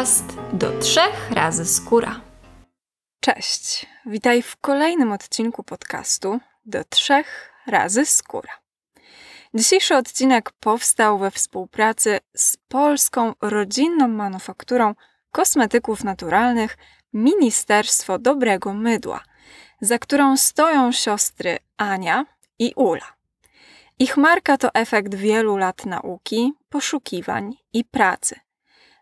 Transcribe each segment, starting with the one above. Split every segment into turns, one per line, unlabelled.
podcast do trzech razy skóra.
Cześć, witaj w kolejnym odcinku podcastu do trzech razy skóra. Dzisiejszy odcinek powstał we współpracy z polską rodzinną manufakturą kosmetyków naturalnych Ministerstwo Dobrego Mydła, za którą stoją siostry Ania i Ula. Ich marka to efekt wielu lat nauki, poszukiwań i pracy.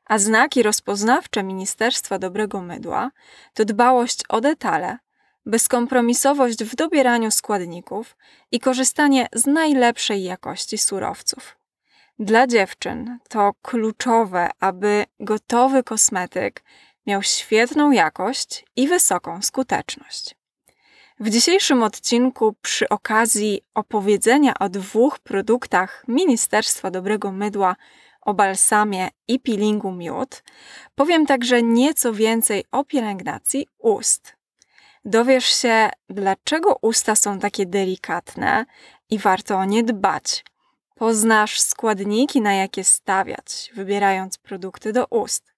A znaki rozpoznawcze Ministerstwa Dobrego Mydła to dbałość o detale, bezkompromisowość w dobieraniu składników i korzystanie z najlepszej jakości surowców. Dla dziewczyn to kluczowe, aby gotowy kosmetyk miał świetną jakość i wysoką skuteczność. W dzisiejszym odcinku, przy okazji opowiedzenia o dwóch produktach Ministerstwa Dobrego Mydła, o balsamie i peelingu miód, powiem także nieco więcej o pielęgnacji ust. Dowiesz się, dlaczego usta są takie delikatne i warto o nie dbać. Poznasz składniki, na jakie stawiać, wybierając produkty do ust.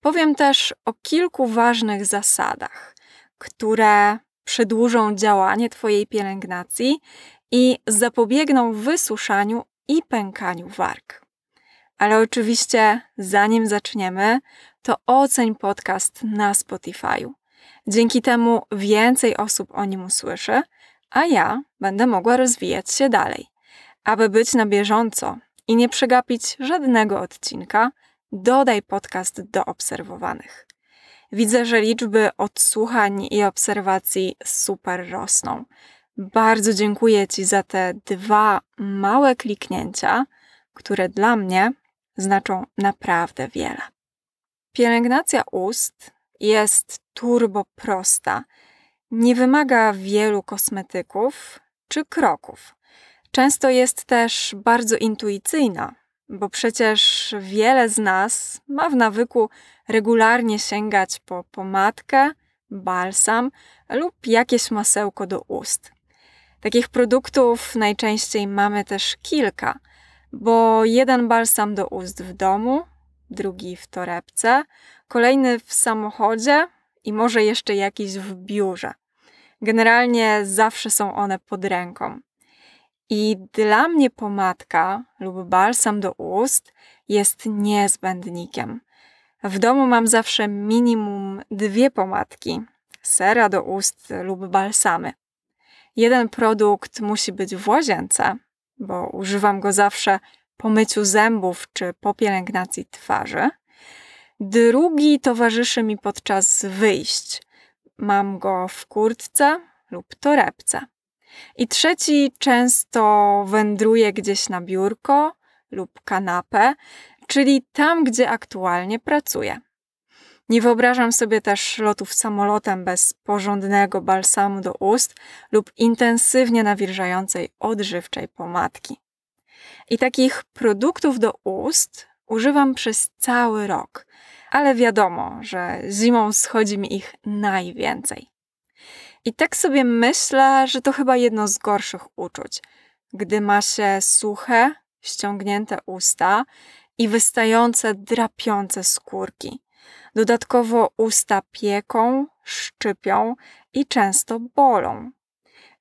Powiem też o kilku ważnych zasadach, które przedłużą działanie Twojej pielęgnacji i zapobiegną wysuszaniu i pękaniu warg. Ale oczywiście, zanim zaczniemy, to oceń podcast na Spotify'u. Dzięki temu więcej osób o nim usłyszy, a ja będę mogła rozwijać się dalej. Aby być na bieżąco i nie przegapić żadnego odcinka, dodaj podcast do obserwowanych. Widzę, że liczby odsłuchań i obserwacji super rosną. Bardzo dziękuję Ci za te dwa małe kliknięcia, które dla mnie znaczą naprawdę wiele. Pielęgnacja ust jest turbo prosta. Nie wymaga wielu kosmetyków czy kroków. Często jest też bardzo intuicyjna, bo przecież wiele z nas ma w nawyku regularnie sięgać po pomadkę, balsam lub jakieś masełko do ust. Takich produktów najczęściej mamy też kilka, bo jeden balsam do ust w domu, drugi w torebce, kolejny w samochodzie i może jeszcze jakiś w biurze. Generalnie zawsze są one pod ręką. I dla mnie pomadka lub balsam do ust jest niezbędnikiem. W domu mam zawsze minimum dwie pomadki: sera do ust lub balsamy. Jeden produkt musi być w łazience, bo używam go zawsze po myciu zębów czy po pielęgnacji twarzy. Drugi towarzyszy mi podczas wyjść. Mam go w kurtce lub torebce. I trzeci często wędruje gdzieś na biurko lub kanapę, czyli tam, gdzie aktualnie pracuję. Nie wyobrażam sobie też lotów samolotem bez porządnego balsamu do ust lub intensywnie nawilżającej odżywczej pomadki. I takich produktów do ust używam przez cały rok, ale wiadomo, że zimą schodzi mi ich najwięcej. I tak sobie myślę, że to chyba jedno z gorszych uczuć, gdy ma się suche, ściągnięte usta i wystające, drapiące skórki. Dodatkowo usta pieką, szczypią i często bolą.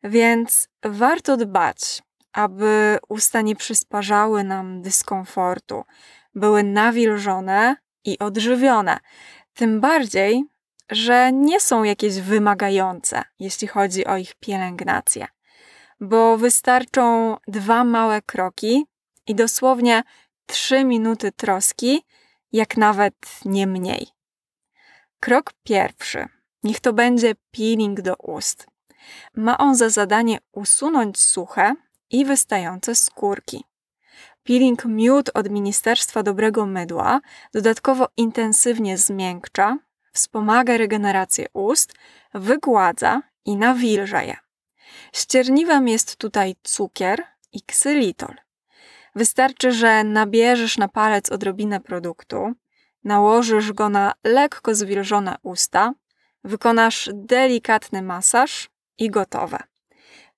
Więc warto dbać, aby usta nie przysparzały nam dyskomfortu, były nawilżone i odżywione. Tym bardziej, że nie są jakieś wymagające, jeśli chodzi o ich pielęgnację, bo wystarczą dwa małe kroki i dosłownie trzy minuty troski, jak nawet nie mniej. Krok pierwszy. Niech to będzie peeling do ust. Ma on za zadanie usunąć suche i wystające skórki. Peeling miód od Ministerstwa Dobrego Mydła dodatkowo intensywnie zmiękcza, wspomaga regenerację ust, wygładza i nawilża je. Ścierniwem jest tutaj cukier i ksylitol. Wystarczy, że nabierzesz na palec odrobinę produktu, nałożysz go na lekko zwilżone usta, wykonasz delikatny masaż i gotowe.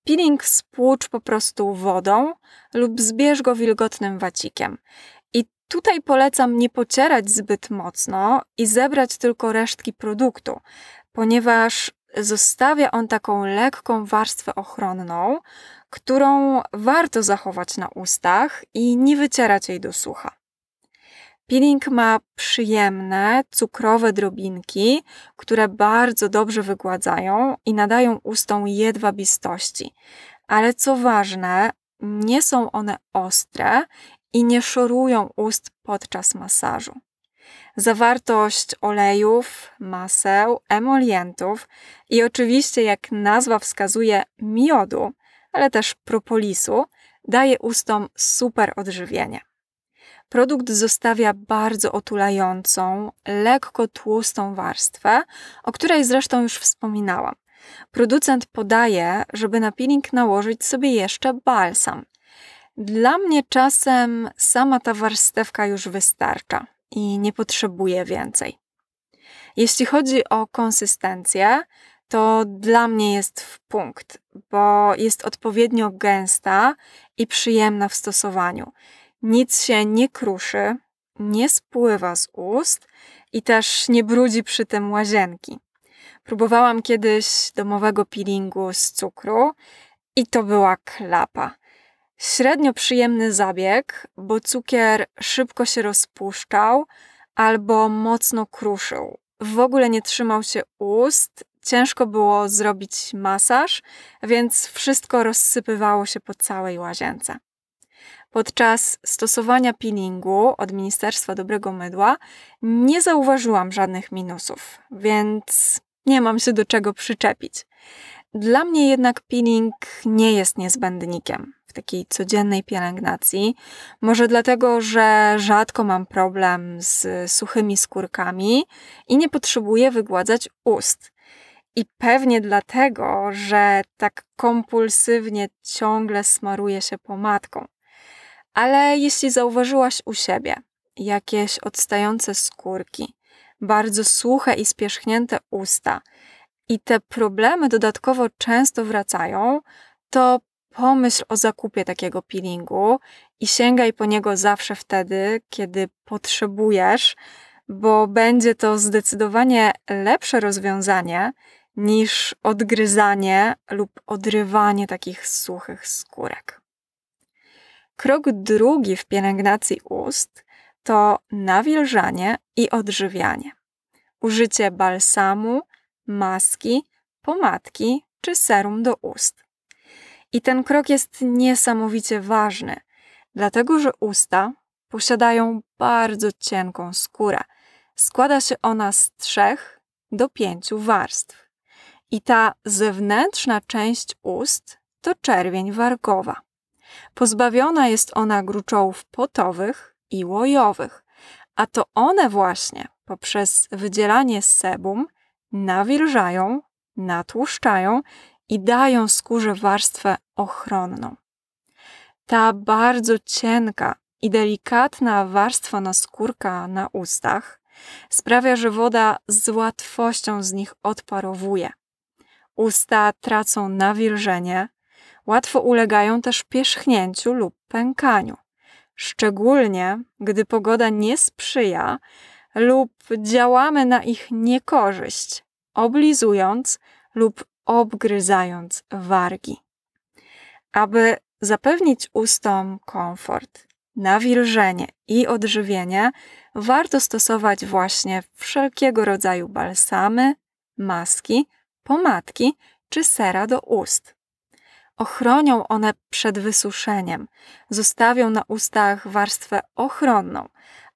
Peeling spłucz po prostu wodą lub zbierz go wilgotnym wacikiem. I Tutaj polecam nie pocierać zbyt mocno i zebrać tylko resztki produktu, ponieważ zostawia on taką lekką warstwę ochronną, którą warto zachować na ustach i nie wycierać jej do sucha. Peeling ma przyjemne, cukrowe drobinki, które bardzo dobrze wygładzają i nadają ustom jedwabistości. Ale co ważne, nie są one ostre i nie szorują ust podczas masażu. Zawartość olejów, maseł, emolientów i oczywiście, jak nazwa wskazuje, miodu, ale też propolisu, daje ustom super odżywienie. Produkt zostawia bardzo otulającą, lekko tłustą warstwę, o której zresztą już wspominałam. Producent podaje, żeby na peeling nałożyć sobie jeszcze balsam. Dla mnie czasem sama ta warstewka już wystarcza i nie potrzebuję więcej. Jeśli chodzi o konsystencję, to dla mnie jest w punkt, bo jest odpowiednio gęsta i przyjemna w stosowaniu. Nic się nie kruszy, nie spływa z ust i też nie brudzi przy tym łazienki. Próbowałam kiedyś domowego peelingu z cukru i to była klapa. Średnio przyjemny zabieg, bo cukier szybko się rozpuszczał albo mocno kruszył. W ogóle nie trzymał się ust, ciężko było zrobić masaż, więc wszystko rozsypywało się po całej łazience. Podczas stosowania peelingu od Ministerstwa Dobrego Mydła nie zauważyłam żadnych minusów, więc nie mam się do czego przyczepić. Dla mnie jednak peeling nie jest niezbędnikiem w takiej codziennej pielęgnacji. Może dlatego, że rzadko mam problem z suchymi skórkami i nie potrzebuję wygładzać ust. I pewnie dlatego, że tak kompulsywnie ciągle smaruję się pomadką. Ale jeśli zauważyłaś u siebie jakieś odstające skórki, bardzo suche i spierzchnięte usta i te problemy dodatkowo często wracają, to pomyśl o zakupie takiego peelingu i sięgaj po niego zawsze wtedy, kiedy potrzebujesz, bo będzie to zdecydowanie lepsze rozwiązanie niż odgryzanie lub odrywanie takich suchych skórek. Krok drugi w pielęgnacji ust to nawilżanie i odżywianie. Użycie balsamu, maski, pomadki czy serum do ust. I ten krok jest niesamowicie ważny, dlatego że usta posiadają bardzo cienką skórę. Składa się ona z trzech do pięciu warstw. I ta zewnętrzna część ust to czerwień wargowa. Pozbawiona jest ona gruczołów potowych i łojowych, a to one właśnie poprzez wydzielanie sebum nawilżają, natłuszczają i dają skórze warstwę ochronną. Ta bardzo cienka i delikatna warstwa naskórka na ustach sprawia, że woda z łatwością z nich odparowuje. Usta tracą nawilżenie, łatwo ulegają też pierzchnięciu lub pękaniu. Szczególnie gdy pogoda nie sprzyja lub działamy na ich niekorzyść, oblizując lub obgryzając wargi. Aby zapewnić ustom komfort, nawilżenie i odżywienie, warto stosować właśnie wszelkiego rodzaju balsamy, maski, pomadki czy sera do ust. Ochronią one przed wysuszeniem, zostawią na ustach warstwę ochronną,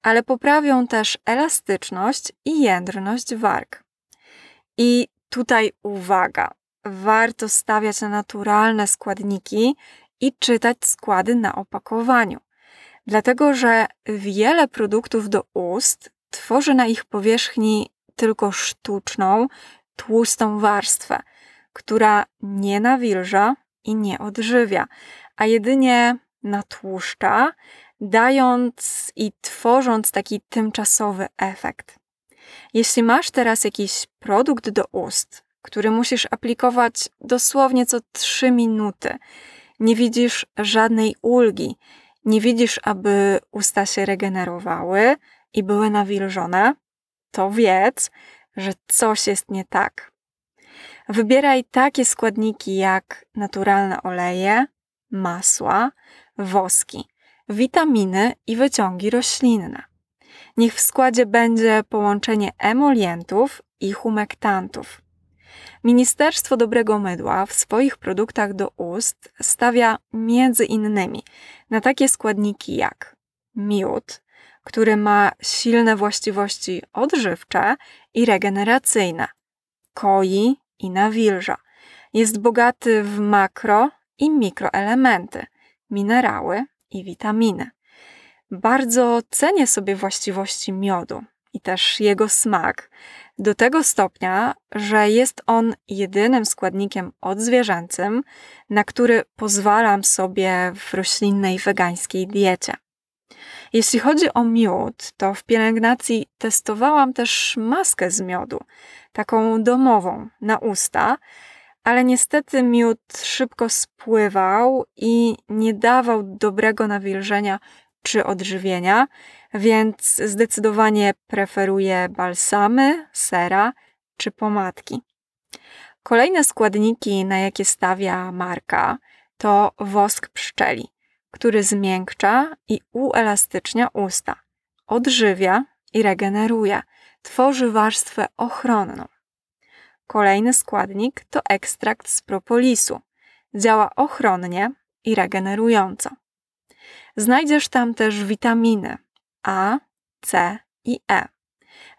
ale poprawią też elastyczność i jędrność warg. I tutaj uwaga, warto stawiać na naturalne składniki i czytać składy na opakowaniu, dlatego że wiele produktów do ust tworzy na ich powierzchni tylko sztuczną, tłustą warstwę, która nie nawilża i nie odżywia, a jedynie natłuszcza, dając i tworząc taki tymczasowy efekt. Jeśli masz teraz jakiś produkt do ust, który musisz aplikować dosłownie co 3 minuty, nie widzisz żadnej ulgi nie widzisz, aby usta się regenerowały i były nawilżone, to wiedz, że coś jest nie tak. Wybieraj takie składniki jak naturalne oleje, masła, woski, witaminy i wyciągi roślinne. Niech w składzie będzie połączenie emolientów i humektantów. Ministerstwo Dobrego Mydła w swoich produktach do ust stawia między innymi na takie składniki jak miód, który ma silne właściwości odżywcze i regeneracyjne, koi i nawilża. Jest bogaty w makro i mikroelementy, minerały i witaminy. Bardzo cenię sobie właściwości miodu i też jego smak, do tego stopnia, że jest on jedynym składnikiem odzwierzęcym, na który pozwalam sobie w roślinnej wegańskiej diecie. Jeśli chodzi o miód, to w pielęgnacji testowałam też maskę z miodu, taką domową, na usta, ale niestety miód szybko spływał i nie dawał dobrego nawilżenia czy odżywienia, więc zdecydowanie preferuję balsamy, sera czy pomadki. Kolejne składniki, na jakie stawia marka, to wosk pszczeli, który zmiękcza i uelastycznia usta, odżywia i regeneruje, tworzy warstwę ochronną. Kolejny składnik to ekstrakt z propolisu. Działa ochronnie i regenerująco. Znajdziesz tam też witaminy A, C i E.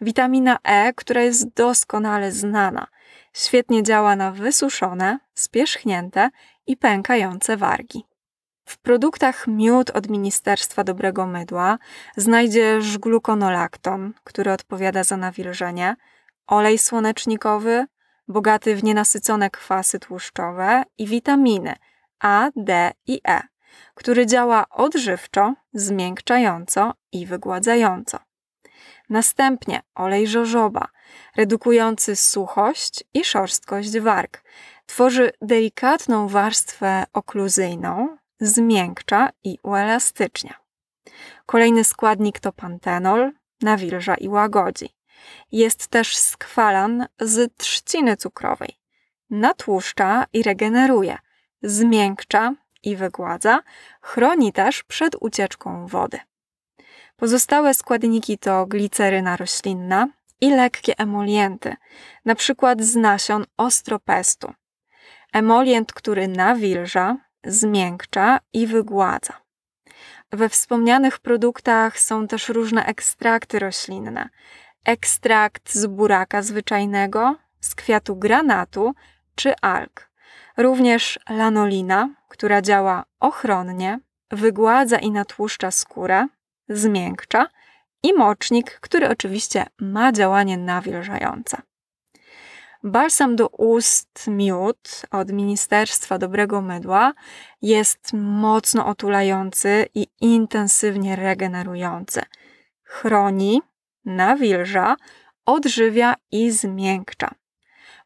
Witamina E, która jest doskonale znana, świetnie działa na wysuszone, spierzchnięte i pękające wargi. W produktach miód od Ministerstwa Dobrego Mydła znajdziesz glukonolakton, który odpowiada za nawilżenie, olej słonecznikowy, bogaty w nienasycone kwasy tłuszczowe i witaminy A, D i E który działa odżywczo, zmiękczająco i wygładzająco. Następnie olej żożoba, redukujący suchość i szorstkość warg. Tworzy delikatną warstwę okluzyjną, zmiękcza i uelastycznia. Kolejny składnik to pantenol, nawilża i łagodzi. Jest też skwalan z trzciny cukrowej. Natłuszcza i regeneruje, zmiękcza i wygładza, chroni też przed ucieczką wody. Pozostałe składniki to gliceryna roślinna i lekkie emolienty, np. z nasion ostropestu. Emolient, który nawilża, zmiękcza i wygładza. We wspomnianych produktach są też różne ekstrakty roślinne. Ekstrakt z buraka zwyczajnego, z kwiatu granatu czy alg. Również lanolina, która działa ochronnie, wygładza i natłuszcza skórę, zmiękcza i mocznik, który oczywiście ma działanie nawilżające. Balsam do ust miód od Ministerstwa Dobrego Mydła jest mocno otulający i intensywnie regenerujący. Chroni, nawilża, odżywia i zmiękcza.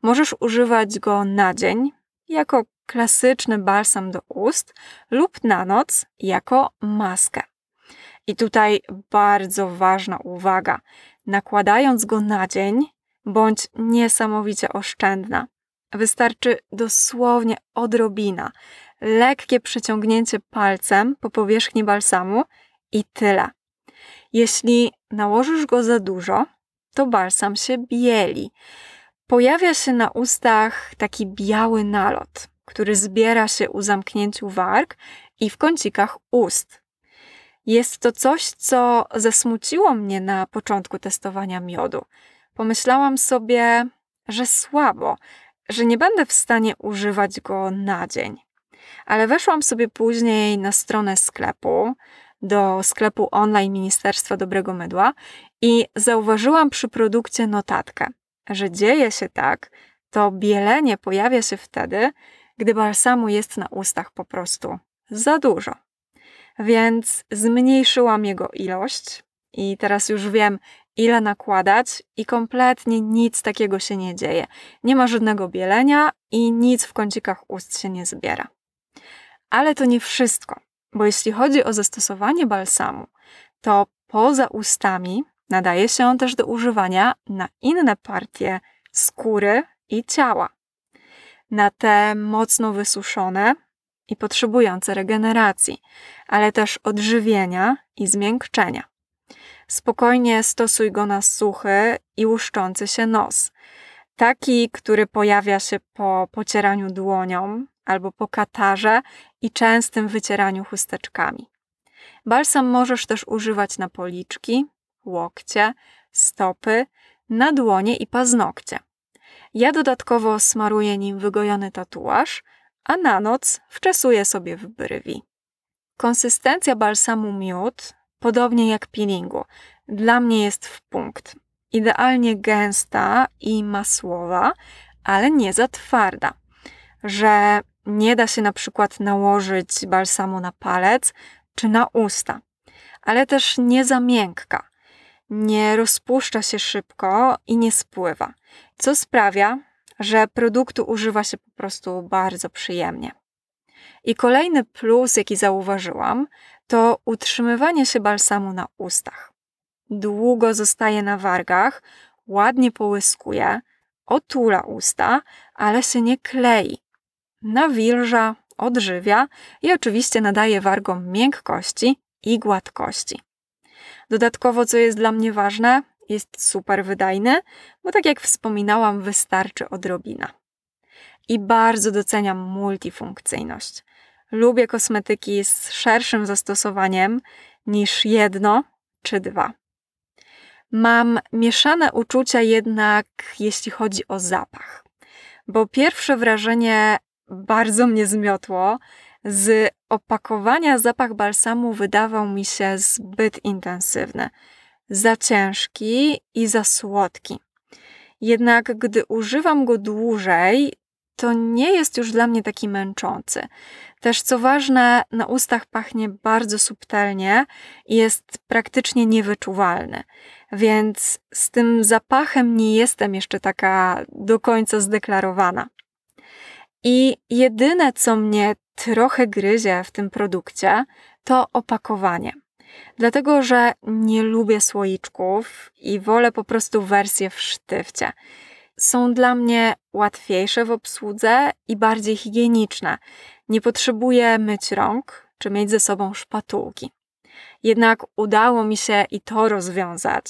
Możesz używać go na dzień jako klasyczny balsam do ust lub na noc jako maskę. I tutaj bardzo ważna uwaga. Nakładając go na dzień, bądź niesamowicie oszczędna. Wystarczy dosłownie odrobina, lekkie przeciągnięcie palcem po powierzchni balsamu i tyle. Jeśli nałożysz go za dużo, to balsam się bieli. Pojawia się na ustach taki biały nalot który zbiera się u zamknięciu warg i w kącikach ust. Jest to coś, co zasmuciło mnie na początku testowania miodu. Pomyślałam sobie, że słabo, że nie będę w stanie używać go na dzień. Ale weszłam sobie później na stronę sklepu, do sklepu online Ministerstwa Dobrego Mydła i zauważyłam przy produkcie notatkę, że dzieje się tak, to bielenie pojawia się wtedy, gdy balsamu jest na ustach po prostu za dużo. Więc zmniejszyłam jego ilość i teraz już wiem, ile nakładać, i kompletnie nic takiego się nie dzieje. Nie ma żadnego bielenia i nic w kącikach ust się nie zbiera. Ale to nie wszystko. Bo jeśli chodzi o zastosowanie balsamu, to poza ustami nadaje się on też do używania na inne partie skóry i ciała. Na te mocno wysuszone i potrzebujące regeneracji, ale też odżywienia i zmiękczenia. Spokojnie stosuj go na suchy i łuszczący się nos. Taki, który pojawia się po pocieraniu dłonią albo po katarze i częstym wycieraniu chusteczkami. Balsam możesz też używać na policzki, łokcie, stopy, na dłonie i paznokcie. Ja dodatkowo smaruję nim wygojony tatuaż, a na noc wczesuję sobie w brwi. Konsystencja balsamu miód, podobnie jak peelingu, dla mnie jest w punkt. Idealnie gęsta i masłowa, ale nie za twarda, że nie da się na przykład nałożyć balsamu na palec czy na usta, ale też nie za miękka. Nie rozpuszcza się szybko i nie spływa, co sprawia, że produktu używa się po prostu bardzo przyjemnie. I kolejny plus, jaki zauważyłam, to utrzymywanie się balsamu na ustach. Długo zostaje na wargach, ładnie połyskuje, otula usta, ale się nie klei. Nawilża, odżywia i oczywiście nadaje wargom miękkości i gładkości. Dodatkowo, co jest dla mnie ważne, jest super wydajny, bo tak jak wspominałam, wystarczy odrobina. I bardzo doceniam multifunkcyjność. Lubię kosmetyki z szerszym zastosowaniem niż jedno czy dwa. Mam mieszane uczucia jednak, jeśli chodzi o zapach, bo pierwsze wrażenie bardzo mnie zmiotło. Z opakowania zapach balsamu wydawał mi się zbyt intensywny za ciężki i za słodki. Jednak gdy używam go dłużej, to nie jest już dla mnie taki męczący. Też co ważne, na ustach pachnie bardzo subtelnie i jest praktycznie niewyczuwalny. Więc z tym zapachem nie jestem jeszcze taka do końca zdeklarowana. I jedyne, co mnie trochę gryzie w tym produkcie, to opakowanie dlatego że nie lubię słoiczków i wolę po prostu wersję w sztywcie. Są dla mnie łatwiejsze w obsłudze i bardziej higieniczne. Nie potrzebuję myć rąk czy mieć ze sobą szpatułki. Jednak udało mi się i to rozwiązać,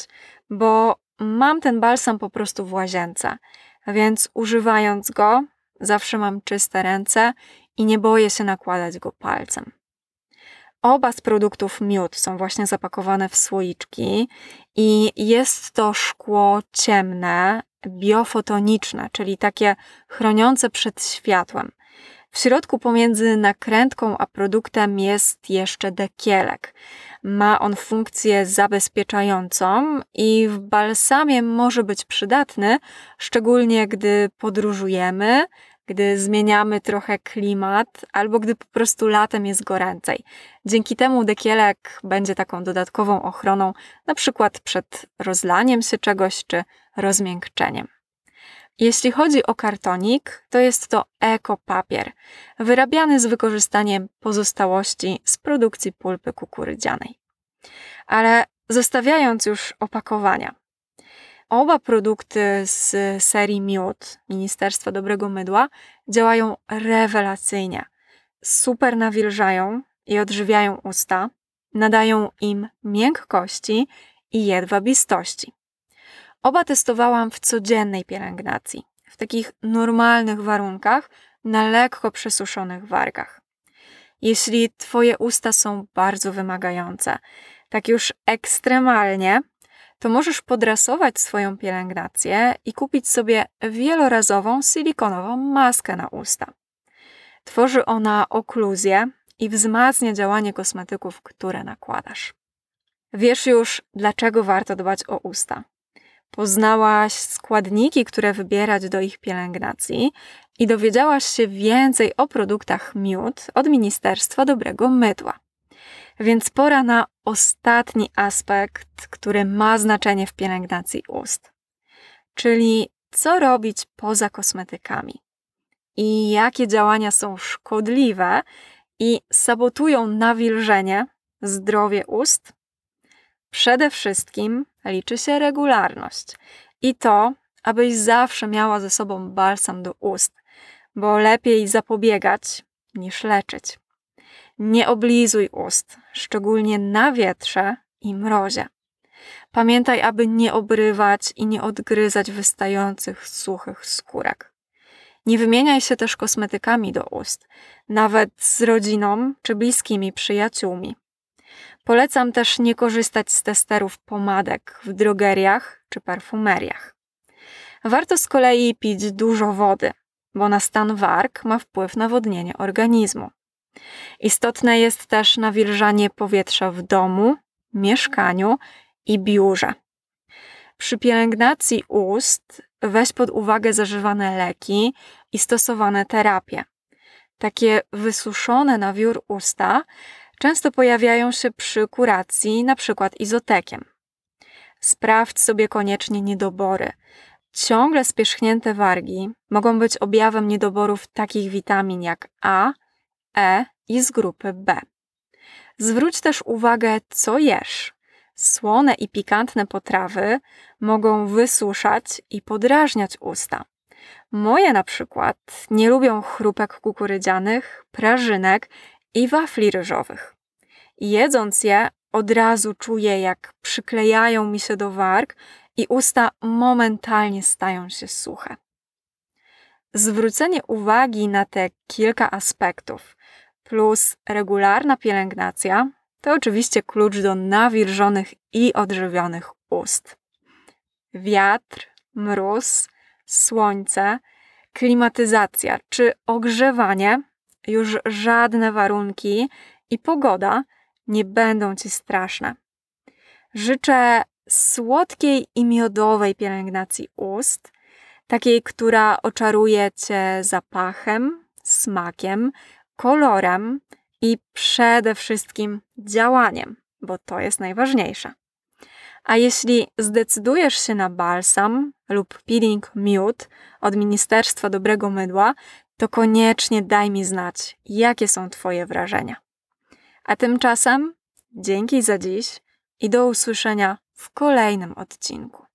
bo mam ten balsam po prostu w łazience, więc używając go, zawsze mam czyste ręce i nie boję się nakładać go palcem. Oba z produktów miód są właśnie zapakowane w słoiczki i jest to szkło ciemne, biofotoniczne, czyli takie chroniące przed światłem. W środku pomiędzy nakrętką a produktem jest jeszcze dekielek. Ma on funkcję zabezpieczającą i w balsamie może być przydatny, szczególnie gdy podróżujemy, gdy zmieniamy trochę klimat, albo gdy po prostu latem jest goręcej. Dzięki temu dekielek będzie taką dodatkową ochroną, na przykład przed rozlaniem się czegoś czy rozmiękczeniem. Jeśli chodzi o kartonik, to jest to ekopapier, wyrabiany z wykorzystaniem pozostałości z produkcji pulpy kukurydzianej. Ale zostawiając już opakowania, Oba produkty z serii Miód Ministerstwa Dobrego Mydła działają rewelacyjnie. Super nawilżają i odżywiają usta, nadają im miękkości i jedwabistości. Oba testowałam w codziennej pielęgnacji, w takich normalnych warunkach, na lekko przesuszonych wargach. Jeśli Twoje usta są bardzo wymagające, tak już ekstremalnie, to możesz podrasować swoją pielęgnację i kupić sobie wielorazową silikonową maskę na usta. Tworzy ona okluzję i wzmacnia działanie kosmetyków, które nakładasz. Wiesz już, dlaczego warto dbać o usta. Poznałaś składniki, które wybierać do ich pielęgnacji i dowiedziałaś się więcej o produktach miód od Ministerstwa Dobrego Mydła. Więc pora na ostatni aspekt, który ma znaczenie w pielęgnacji ust. Czyli co robić poza kosmetykami i jakie działania są szkodliwe, i sabotują nawilżenie, zdrowie ust? Przede wszystkim liczy się regularność i to, abyś zawsze miała ze sobą balsam do ust, bo lepiej zapobiegać niż leczyć. Nie oblizuj ust, szczególnie na wietrze i mrozie. Pamiętaj, aby nie obrywać i nie odgryzać wystających suchych skórek. Nie wymieniaj się też kosmetykami do ust, nawet z rodziną czy bliskimi przyjaciółmi. Polecam też nie korzystać z testerów pomadek w drogeriach czy perfumeriach. Warto z kolei pić dużo wody, bo na stan warg ma wpływ na wodnienie organizmu. Istotne jest też nawilżanie powietrza w domu, mieszkaniu i biurze. Przy pielęgnacji ust weź pod uwagę zażywane leki i stosowane terapie. Takie wysuszone na wiór usta często pojawiają się przy kuracji, na przykład izotekiem. Sprawdź sobie koniecznie niedobory. Ciągle spierzchnięte wargi mogą być objawem niedoborów takich witamin jak A, E i z grupy B. Zwróć też uwagę, co jesz. Słone i pikantne potrawy mogą wysuszać i podrażniać usta. Moje na przykład nie lubią chrupek kukurydzianych, prażynek i wafli ryżowych. Jedząc je, od razu czuję, jak przyklejają mi się do warg i usta momentalnie stają się suche. Zwrócenie uwagi na te kilka aspektów plus regularna pielęgnacja to oczywiście klucz do nawilżonych i odżywionych ust. Wiatr, mróz, słońce, klimatyzacja czy ogrzewanie już żadne warunki i pogoda nie będą ci straszne. Życzę słodkiej i miodowej pielęgnacji ust, takiej, która oczaruje cię zapachem, smakiem, kolorem i przede wszystkim działaniem, bo to jest najważniejsze. A jeśli zdecydujesz się na balsam lub peeling miód od Ministerstwa Dobrego Mydła, to koniecznie daj mi znać, jakie są Twoje wrażenia. A tymczasem dzięki za dziś i do usłyszenia w kolejnym odcinku.